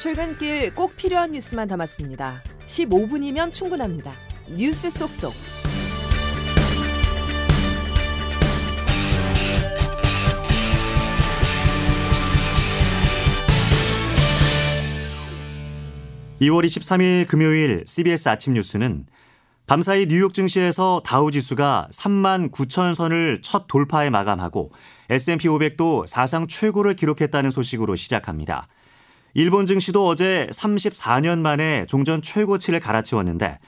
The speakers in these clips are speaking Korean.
출근길 꼭 필요한 뉴스만 담았습니다. 15분이면 충분합니다. 뉴스 속속. (2월 23일) 금요일 CBS 아침 뉴스는 밤사이 뉴욕 증시에서 다우 지수가 3만 9천 선을 첫 돌파에 마감하고 S&P 500도 사상 최고를 기록했다는 소식으로 시작합니다. 일본 증시도 어제 34년 만에 종전 최고치를 갈아치웠는데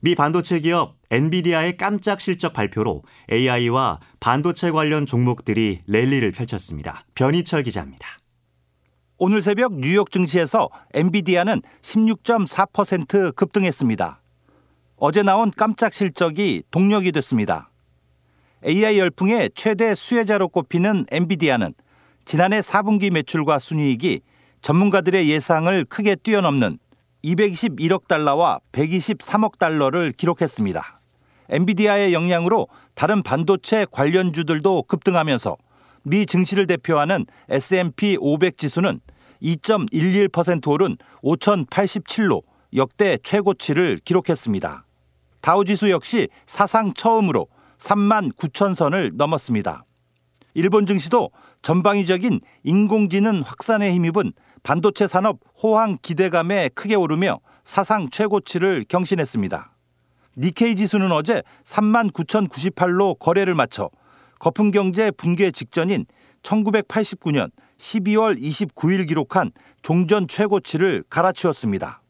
미 반도체 기업 엔비디아의 깜짝 실적 발표로 AI와 반도체 관련 종목들이 랠리를 펼쳤습니다. 변희철 기자입니다. 오늘 새벽 뉴욕 증시에서 엔비디아는 16.4% 급등했습니다. 어제 나온 깜짝 실적이 동력이 됐습니다. AI 열풍의 최대 수혜자로 꼽히는 엔비디아는 지난해 4분기 매출과 순이익이 전문가들의 예상을 크게 뛰어넘는 221억 달러와 123억 달러를 기록했습니다. 엔비디아의 영향으로 다른 반도체 관련주들도 급등하면서 미 증시를 대표하는 S&P 500 지수는 2.11% 오른 5,087로 역대 최고치를 기록했습니다. 다우지수 역시 사상 처음으로 3만 9천 선을 넘었습니다. 일본 증시도 전방위적인 인공지능 확산에 힘입은 반도체 산업 호황 기대감에 크게 오르며 사상 최고치를 경신했습니다. 니케이 지수는 어제 3만 9,098로 거래를 마쳐 거품 경제 붕괴 직전인 1989년 12월 29일 기록한 종전 최고치를 갈아치웠습니다.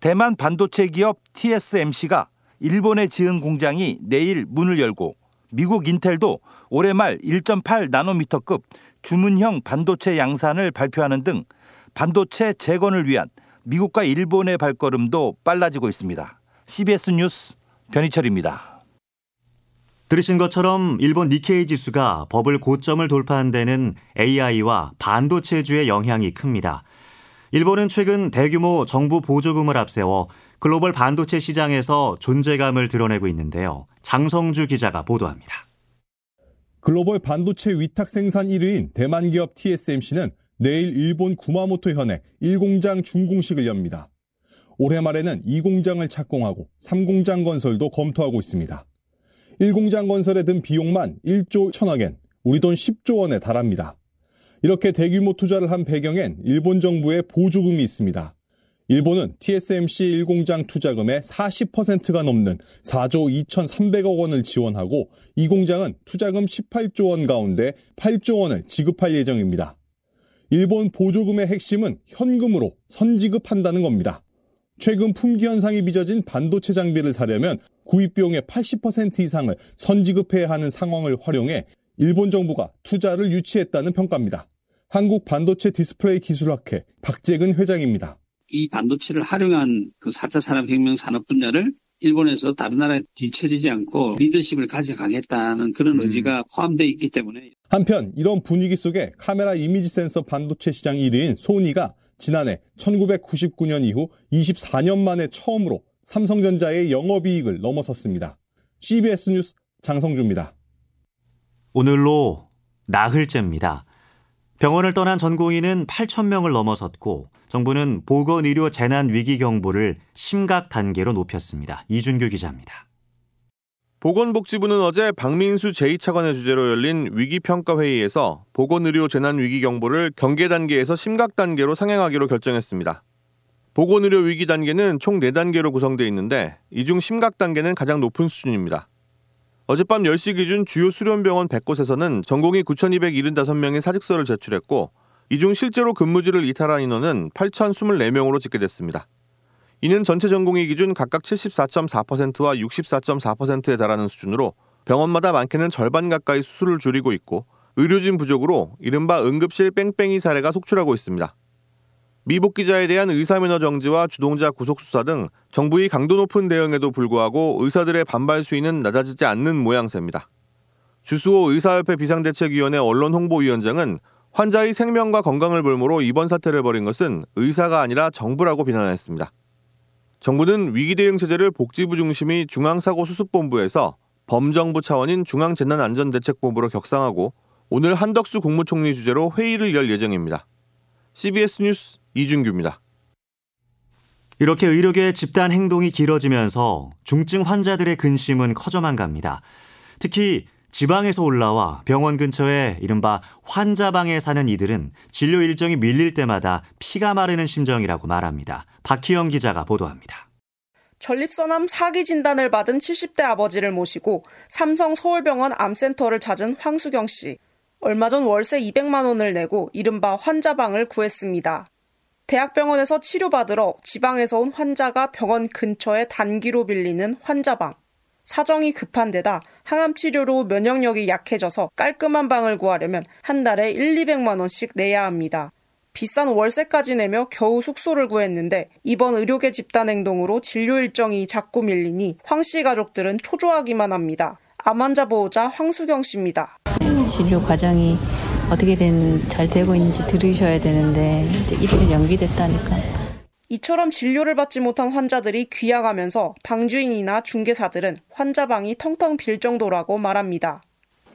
대만 반도체 기업 TSMC가 일본에 지은 공장이 내일 문을 열고 미국 인텔도 올해 말 1.8 나노미터급 주문형 반도체 양산을 발표하는 등 반도체 재건을 위한 미국과 일본의 발걸음도 빨라지고 있습니다. CBS 뉴스 변희철입니다. 들으신 것처럼 일본 니케이 지수가 버블 고점을 돌파한 데는 AI와 반도체주의 영향이 큽니다. 일본은 최근 대규모 정부 보조금을 앞세워 글로벌 반도체 시장에서 존재감을 드러내고 있는데요. 장성주 기자가 보도합니다. 글로벌 반도체 위탁 생산 1위인 대만 기업 TSMC는 내일 일본 구마모토 현에 1공장 준공식을 엽니다. 올해 말에는 2공장을 착공하고 3공장 건설도 검토하고 있습니다. 1공장 건설에 든 비용만 1조 1천억엔, 우리 돈 10조 원에 달합니다. 이렇게 대규모 투자를 한 배경엔 일본 정부의 보조금이 있습니다. 일본은 TSMC 1공장 투자금의 40%가 넘는 4조 2,300억 원을 지원하고 이 공장은 투자금 18조 원 가운데 8조 원을 지급할 예정입니다. 일본 보조금의 핵심은 현금으로 선지급한다는 겁니다. 최근 품귀 현상이 빚어진 반도체 장비를 사려면 구입 비용의 80% 이상을 선지급해야 하는 상황을 활용해 일본 정부가 투자를 유치했다는 평가입니다. 한국 반도체 디스플레이 기술학회 박재근 회장입니다. 이 반도체를 활용한 그 4차 산업혁명 산업 분야를 일본에서 다른 나라에 뒤처지지 않고 리더십을 가져가겠다는 그런 음. 의지가 포함되어 있기 때문에 한편 이런 분위기 속에 카메라 이미지 센서 반도체 시장 1위인 소니가 지난해 1999년 이후 24년 만에 처음으로 삼성전자의 영업이익을 넘어섰습니다. CBS 뉴스 장성주입니다. 오늘로 나흘째입니다. 병원을 떠난 전공인은 8,000명을 넘어섰고 정부는 보건의료 재난 위기 경보를 심각 단계로 높였습니다. 이준규 기자입니다. 보건복지부는 어제 박민수 제2차관의 주재로 열린 위기평가회의에서 보건의료 재난위기 경보를 경계 단계에서 심각 단계로 상향하기로 결정했습니다. 보건의료 위기 단계는 총 4단계로 구성되어 있는데 이 중 심각 단계는 가장 높은 수준입니다. 어젯밤 10시 기준 주요 수련병원 100곳에서는 전공이 9,275명의 사직서를 제출했고 이 중 실제로 근무지를 이탈한 인원은 8,024명으로 집계됐습니다. 이는 전체 전공의 기준 각각 74.4%와 64.4%에 달하는 수준으로 병원마다 많게는 절반 가까이 수술을 줄이고 있고 의료진 부족으로 이른바 응급실 뺑뺑이 사례가 속출하고 있습니다. 미복귀자에 대한 의사면허 정지와 주동자 구속 수사 등 정부의 강도 높은 대응에도 불구하고 의사들의 반발 수위는 낮아지지 않는 모양새입니다. 주수호 의사협회 비상대책위원회 언론홍보위원장은 환자의 생명과 건강을 볼모로 이번 사태를 벌인 것은 의사가 아니라 정부라고 비난했습니다. 정부는 위기대응 체제를 복지부 중심의 중앙사고수습본부에서 범정부 차원인 중앙재난안전대책본부로 격상하고 오늘 한덕수 국무총리 주재로 회의를 열 예정입니다. CBS 뉴스 이준규입니다. 이렇게 의료계 집단 행동이 길어지면서 중증 환자들의 근심은 커져만 갑니다. 특히 지방에서 올라와 병원 근처에 이른바 환자방에 사는 이들은 진료 일정이 밀릴 때마다 피가 마르는 심정이라고 말합니다. 박희영 기자가 보도합니다. 전립선암 사기 진단을 받은 70대 아버지를 모시고 삼성 서울병원 암센터를 찾은 황수경 씨. 얼마 전 월세 200만 원을 내고 이른바 환자방을 구했습니다. 대학병원에서 치료받으러 지방에서 온 환자가 병원 근처에 단기로 빌리는 환자방. 사정이 급한 데다 항암 치료로 면역력이 약해져서 깔끔한 방을 구하려면 한 달에 1, 200만 원씩 내야 합니다. 비싼 월세까지 내며 겨우 숙소를 구했는데 이번 의료계 집단 행동으로 진료 일정이 자꾸 밀리니 황 씨 가족들은 초조하기만 합니다. 암 환자 보호자 황수경 씨입니다. 진료 과정이 어떻게든 잘 되고 있는지 들으셔야 되는데 이틀 연기됐다니까. 이처럼 진료를 받지 못한 환자들이 귀향하면서 방주인이나 중개사들은 환자방이 텅텅 빌 정도라고 말합니다.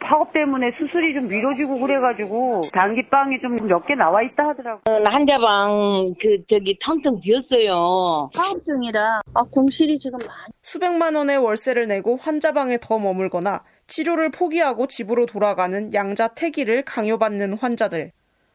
파업 때문에 수술이 좀 미뤄지고 그래가지고 단기방이 좀 몇 개 나와 있다 하더라고. 환자방 그 저기 텅텅 비었어요. 파업 중이라 아, 공실이 지금 많이. 수백만 원의 월세를 내고 환자방에 더 머물거나 치료를 포기하고 집으로 돌아가는 양자 태기를 강요받는 환자들.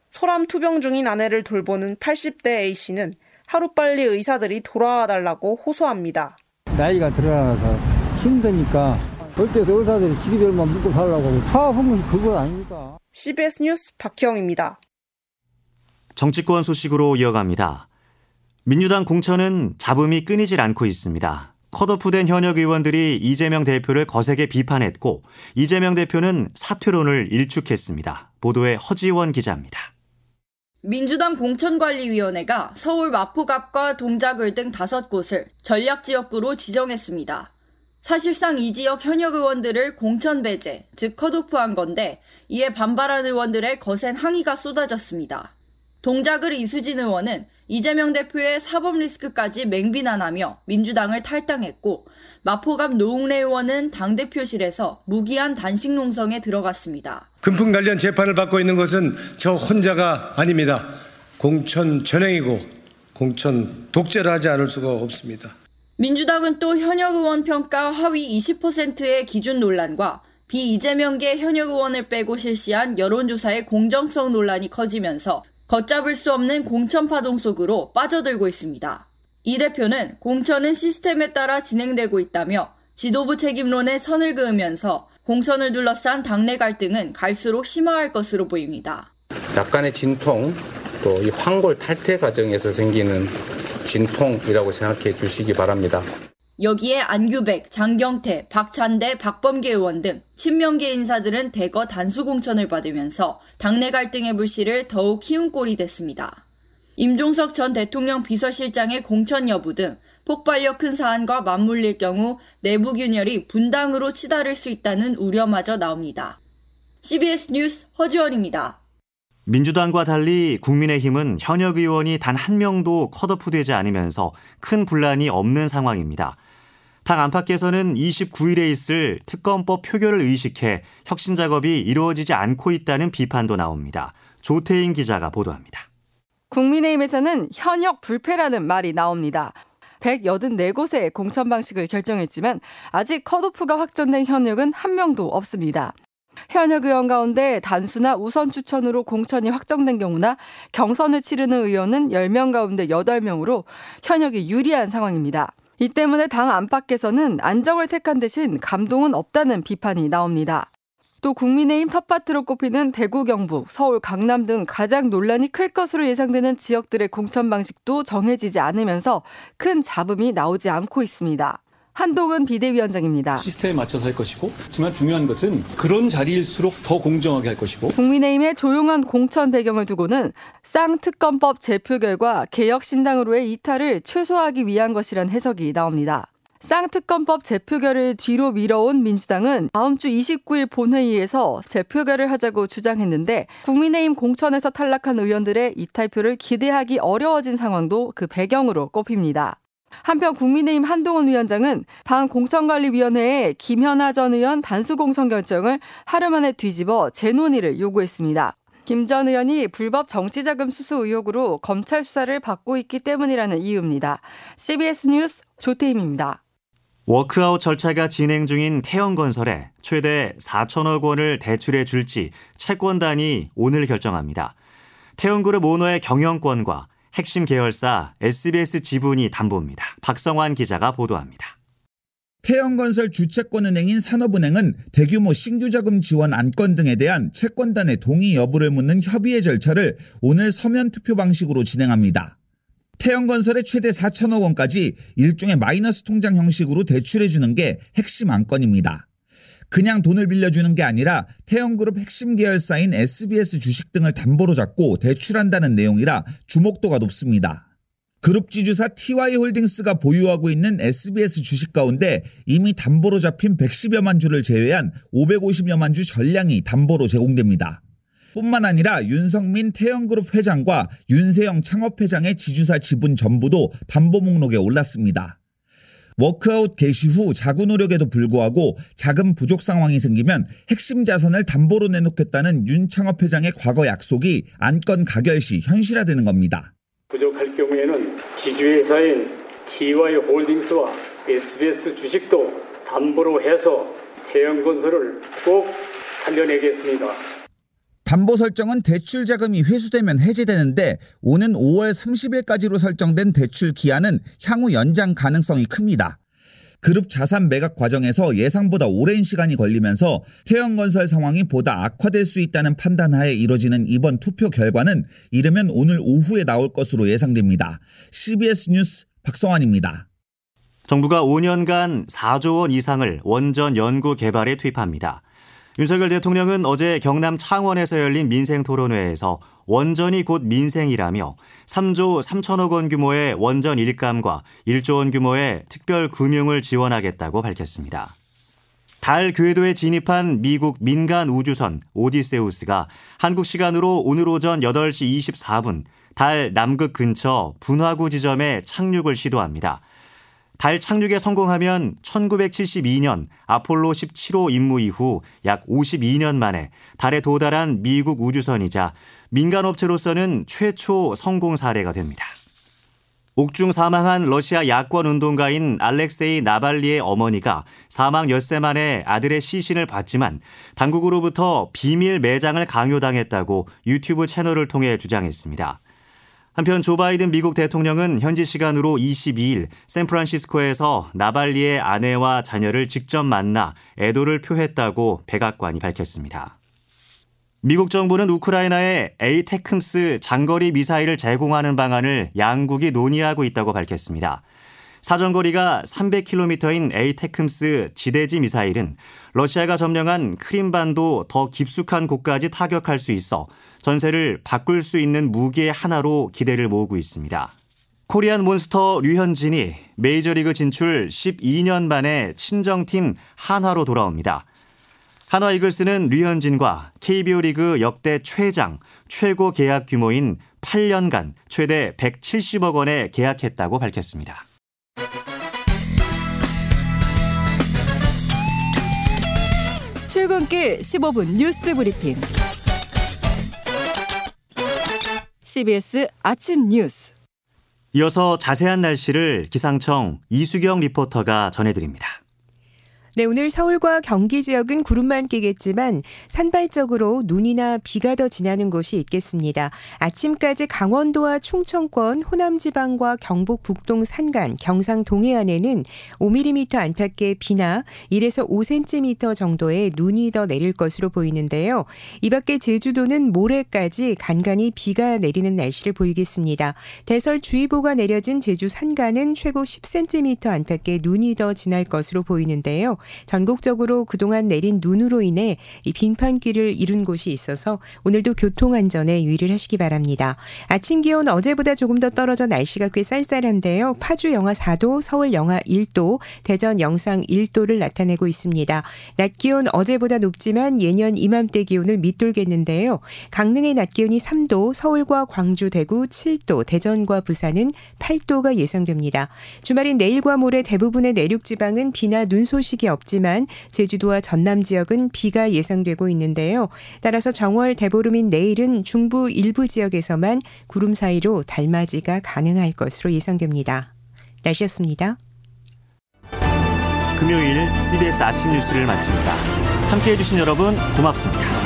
소람 투병 중인 아내를 돌보는 80대 A씨는 하루빨리 의사들이 돌아와 달라고 호소합니다. 나이가 들어가서 힘드니까 절대서 의사들이 지기들만 묻고 살라고 파업한 것이 그건 아닙니까? CBS 뉴스 박형입니다. 정치권 소식으로 이어갑니다. 민주당 공천은 잡음이 끊이질 않고 있습니다. 컷오프된 현역 의원들이 이재명 대표를 거세게 비판했고 이재명 대표는 사퇴론을 일축했습니다. 보도에 허지원 기자입니다. 민주당 공천관리위원회가 서울 마포갑과 동작을 등 다섯 곳을 전략지역구로 지정했습니다. 사실상 이 지역 현역 의원들을 공천 배제, 즉 컷오프한 건데 이에 반발한 의원들의 거센 항의가 쏟아졌습니다. 동작을 이수진 의원은 이재명 대표의 사법 리스크까지 맹비난하며 민주당을 탈당했고 마포갑 노웅래 의원은 당대표실에서 무기한 단식 농성에 들어갔습니다. 금품 관련 재판을 받고 있는 것은 저 혼자가 아닙니다. 공천 전행이고 공천 독재를 하지 않을 수가 없습니다. 민주당은 또 현역 의원 평가 하위 20%의 기준 논란과 비이재명계 현역 의원을 빼고 실시한 여론조사의 공정성 논란이 커지면서 걷잡을 수 없는 공천 파동 속으로 빠져들고 있습니다. 이 대표는 공천은 시스템에 따라 진행되고 있다며 지도부 책임론에 선을 그으면서 공천을 둘러싼 당내 갈등은 갈수록 심화할 것으로 보입니다. 약간의 진통, 또 이 황골 탈퇴 과정에서 생기는 진통이라고 생각해 주시기 바랍니다. 여기에 안규백, 장경태, 박찬대, 박범계 의원 등 친명계 인사들은 대거 단수 공천을 받으면서 당내 갈등의 불씨를 더욱 키운 꼴이 됐습니다. 임종석 전 대통령 비서실장의 공천 여부 등 폭발력 큰 사안과 맞물릴 경우 내부 균열이 분당으로 치달을 수 있다는 우려마저 나옵니다. CBS 뉴스 허지원입니다. 민주당과 달리 국민의힘은 현역 의원이 단 한 명도 컷오프되지 않으면서 큰 분란이 없는 상황입니다. 당 안팎에서는 29일에 있을 특검법 표결을 의식해 혁신 작업이 이루어지지 않고 있다는 비판도 나옵니다. 조태인 기자가 보도합니다. 국민의힘에서는 현역 불패라는 말이 나옵니다. 184곳의 공천 방식을 결정했지만 아직 컷오프가 확정된 현역은 한 명도 없습니다. 현역 의원 가운데 단수나 우선 추천으로 공천이 확정된 경우나 경선을 치르는 의원은 10명 가운데 8명으로 현역이 유리한 상황입니다. 이 때문에 당 안팎에서는 안정을 택한 대신 감동은 없다는 비판이 나옵니다. 또 국민의힘 텃밭으로 꼽히는 대구 경북, 서울 강남 등 가장 논란이 클 것으로 예상되는 지역들의 공천 방식도 정해지지 않으면서 큰 잡음이 나오지 않고 있습니다. 한동훈 비대위원장입니다. 시스템에 맞춰서 할 것이고, 하지만 중요한 것은 그런 자리일수록 더 공정하게 할 것이고. 국민의힘의 조용한 공천 배경을 두고는 쌍특검법 제표 결과 개혁신당으로의 이탈을 최소화하기 위한 것이란 해석이 나옵니다. 쌍특검법 재표결을 뒤로 미뤄온 민주당은 다음 주 29일 본회의에서 재표결을 하자고 주장했는데 국민의힘 공천에서 탈락한 의원들의 이탈표를 기대하기 어려워진 상황도 그 배경으로 꼽힙니다. 한편 국민의힘 한동훈 위원장은 당 공천관리위원회에 김현아 전 의원 단수 공천 결정을 하루 만에 뒤집어 재논의를 요구했습니다. 김 전 의원이 불법 정치자금 수수 의혹으로 검찰 수사를 받고 있기 때문이라는 이유입니다. CBS 뉴스 조태임입니다. 워크아웃 절차가 진행 중인 태영건설에 최대 4천억 원을 대출해 줄지 채권단이 오늘 결정합니다. 태영그룹 오너의 경영권과 핵심 계열사 SBS 지분이 담보입니다. 박성환 기자가 보도합니다. 태영건설 주채권은행인 산업은행은 대규모 신규 자금 지원 안건 등에 대한 채권단의 동의 여부를 묻는 협의의 절차를 오늘 서면 투표 방식으로 진행합니다. 태영건설에 최대 4천억 원까지 일종의 마이너스 통장 형식으로 대출해주는 게 핵심 안건입니다. 그냥 돈을 빌려주는 게 아니라 태영그룹 핵심 계열사인 SBS 주식 등을 담보로 잡고 대출한다는 내용이라 주목도가 높습니다. 그룹 지주사 TY홀딩스가 보유하고 있는 SBS 주식 가운데 이미 담보로 잡힌 110여만 주를 제외한 550여만 주 전량이 담보로 제공됩니다. 뿐만 아니라 윤성민 태영그룹 회장과 윤세영 창업회장의 지주사 지분 전부도 담보 목록에 올랐습니다. 워크아웃 개시 후 자구 노력에도 불구하고 자금 부족 상황이 생기면 핵심 자산을 담보로 내놓겠다는 윤 창업 회장의 과거 약속이 안건 가결 시 현실화되는 겁니다. 부족할 경우에는 지주회사인 TY홀딩스와 SBS 주식도 담보로 해서 태영건설을 꼭 살려내겠습니다. 담보 설정은 대출 자금이 회수되면 해제되는데 오는 5월 30일까지로 설정된 대출 기한은 향후 연장 가능성이 큽니다. 그룹 자산 매각 과정에서 예상보다 오랜 시간이 걸리면서 태영건설 상황이 보다 악화될 수 있다는 판단하에 이뤄지는 이번 투표 결과는 이르면 오늘 오후에 나올 것으로 예상됩니다. CBS 뉴스 박성환입니다. 정부가 5년간 4조 원 이상을 원전 연구 개발에 투입합니다. 윤석열 대통령은 어제 경남 창원에서 열린 민생 토론회에서 원전이 곧 민생이라며 3조 3천억 원 규모의 원전 일감과 1조 원 규모의 특별 금융을 지원하겠다고 밝혔습니다. 달 궤도에 진입한 미국 민간 우주선 오디세우스가 한국 시간으로 오늘 오전 8시 24분 달 남극 근처 분화구 지점에 착륙을 시도합니다. 달 착륙에 성공하면 1972년 아폴로 17호 임무 이후 약 52년 만에 달에 도달한 미국 우주선이자 민간업체로서는 최초 성공 사례가 됩니다. 옥중 사망한 러시아 야권 운동가인 알렉세이 나발리의 어머니가 사망 엿새 만에 아들의 시신을 봤지만 당국으로부터 비밀 매장을 강요당했다고 유튜브 채널을 통해 주장했습니다. 한편 조 바이든 미국 대통령은 현지 시간으로 22일 샌프란시스코에서 나발리의 아내와 자녀를 직접 만나 애도를 표했다고 백악관이 밝혔습니다. 미국 정부는 우크라이나에 ATACMS 장거리 미사일을 제공하는 방안을 양국이 논의하고 있다고 밝혔습니다. 사정거리가 300km인 ATACMS 지대지 미사일은 러시아가 점령한 크림반도 더 깊숙한 곳까지 타격할 수 있어 전세를 바꿀 수 있는 무기의 하나로 기대를 모으고 있습니다. 코리안 몬스터 류현진이 메이저리그 진출 12년 만에 친정팀 한화로 돌아옵니다. 한화 이글스는 류현진과 KBO 리그 역대 최장, 최고 계약 규모인 8년간 최대 170억 원에 계약했다고 밝혔습니다. 출근길 15분 뉴스 브리핑. CBS 아침 뉴스. 이어서 자세한 날씨를 기상청 이수경 리포터가 전해드립니다. 네, 오늘 서울과 경기 지역은 구름만 끼겠지만 산발적으로 눈이나 비가 더 지나는 곳이 있겠습니다. 아침까지 강원도와 충청권, 호남 지방과 경북 북동 산간, 경상 동해안에는 5mm 안팎의 비나 1에서 5cm 정도의 눈이 더 내릴 것으로 보이는데요. 이 밖에 제주도는 모레까지 간간히 비가 내리는 날씨를 보이겠습니다. 대설 주의보가 내려진 제주 산간은 최고 10cm 안팎의 눈이 더 지날 것으로 보이는데요. 전국적으로 그동안 내린 눈으로 인해 이 빙판길을 이룬 곳이 있어서 오늘도 교통 안전에 유의를 하시기 바랍니다. 아침 기온 어제보다 조금 더 떨어져 날씨가 꽤 쌀쌀한데요. 파주 영하 4도, 서울 영하 1도, 대전 영상 1도를 나타내고 있습니다. 낮 기온 어제보다 높지만 예년 이맘때 기온을 밑돌겠는데요. 강릉의 낮 기온이 3도, 서울과 광주, 대구 7도, 대전과 부산은 8도가 예상됩니다. 주말인 내일과 모레 대부분의 내륙 지방은 비나 눈 소식이 없지만 제주도와 전남 지역은 비가 예상되고 있는데요. 따라서 정월 대보름인 내일은 중부 일부 지역에서만 구름 사이로 달맞이가 가능할 것으로 예상됩니다. 날씨였습니다. 금요일 CBS 아침 뉴스를 마칩니다. 함께해 주신 여러분 고맙습니다.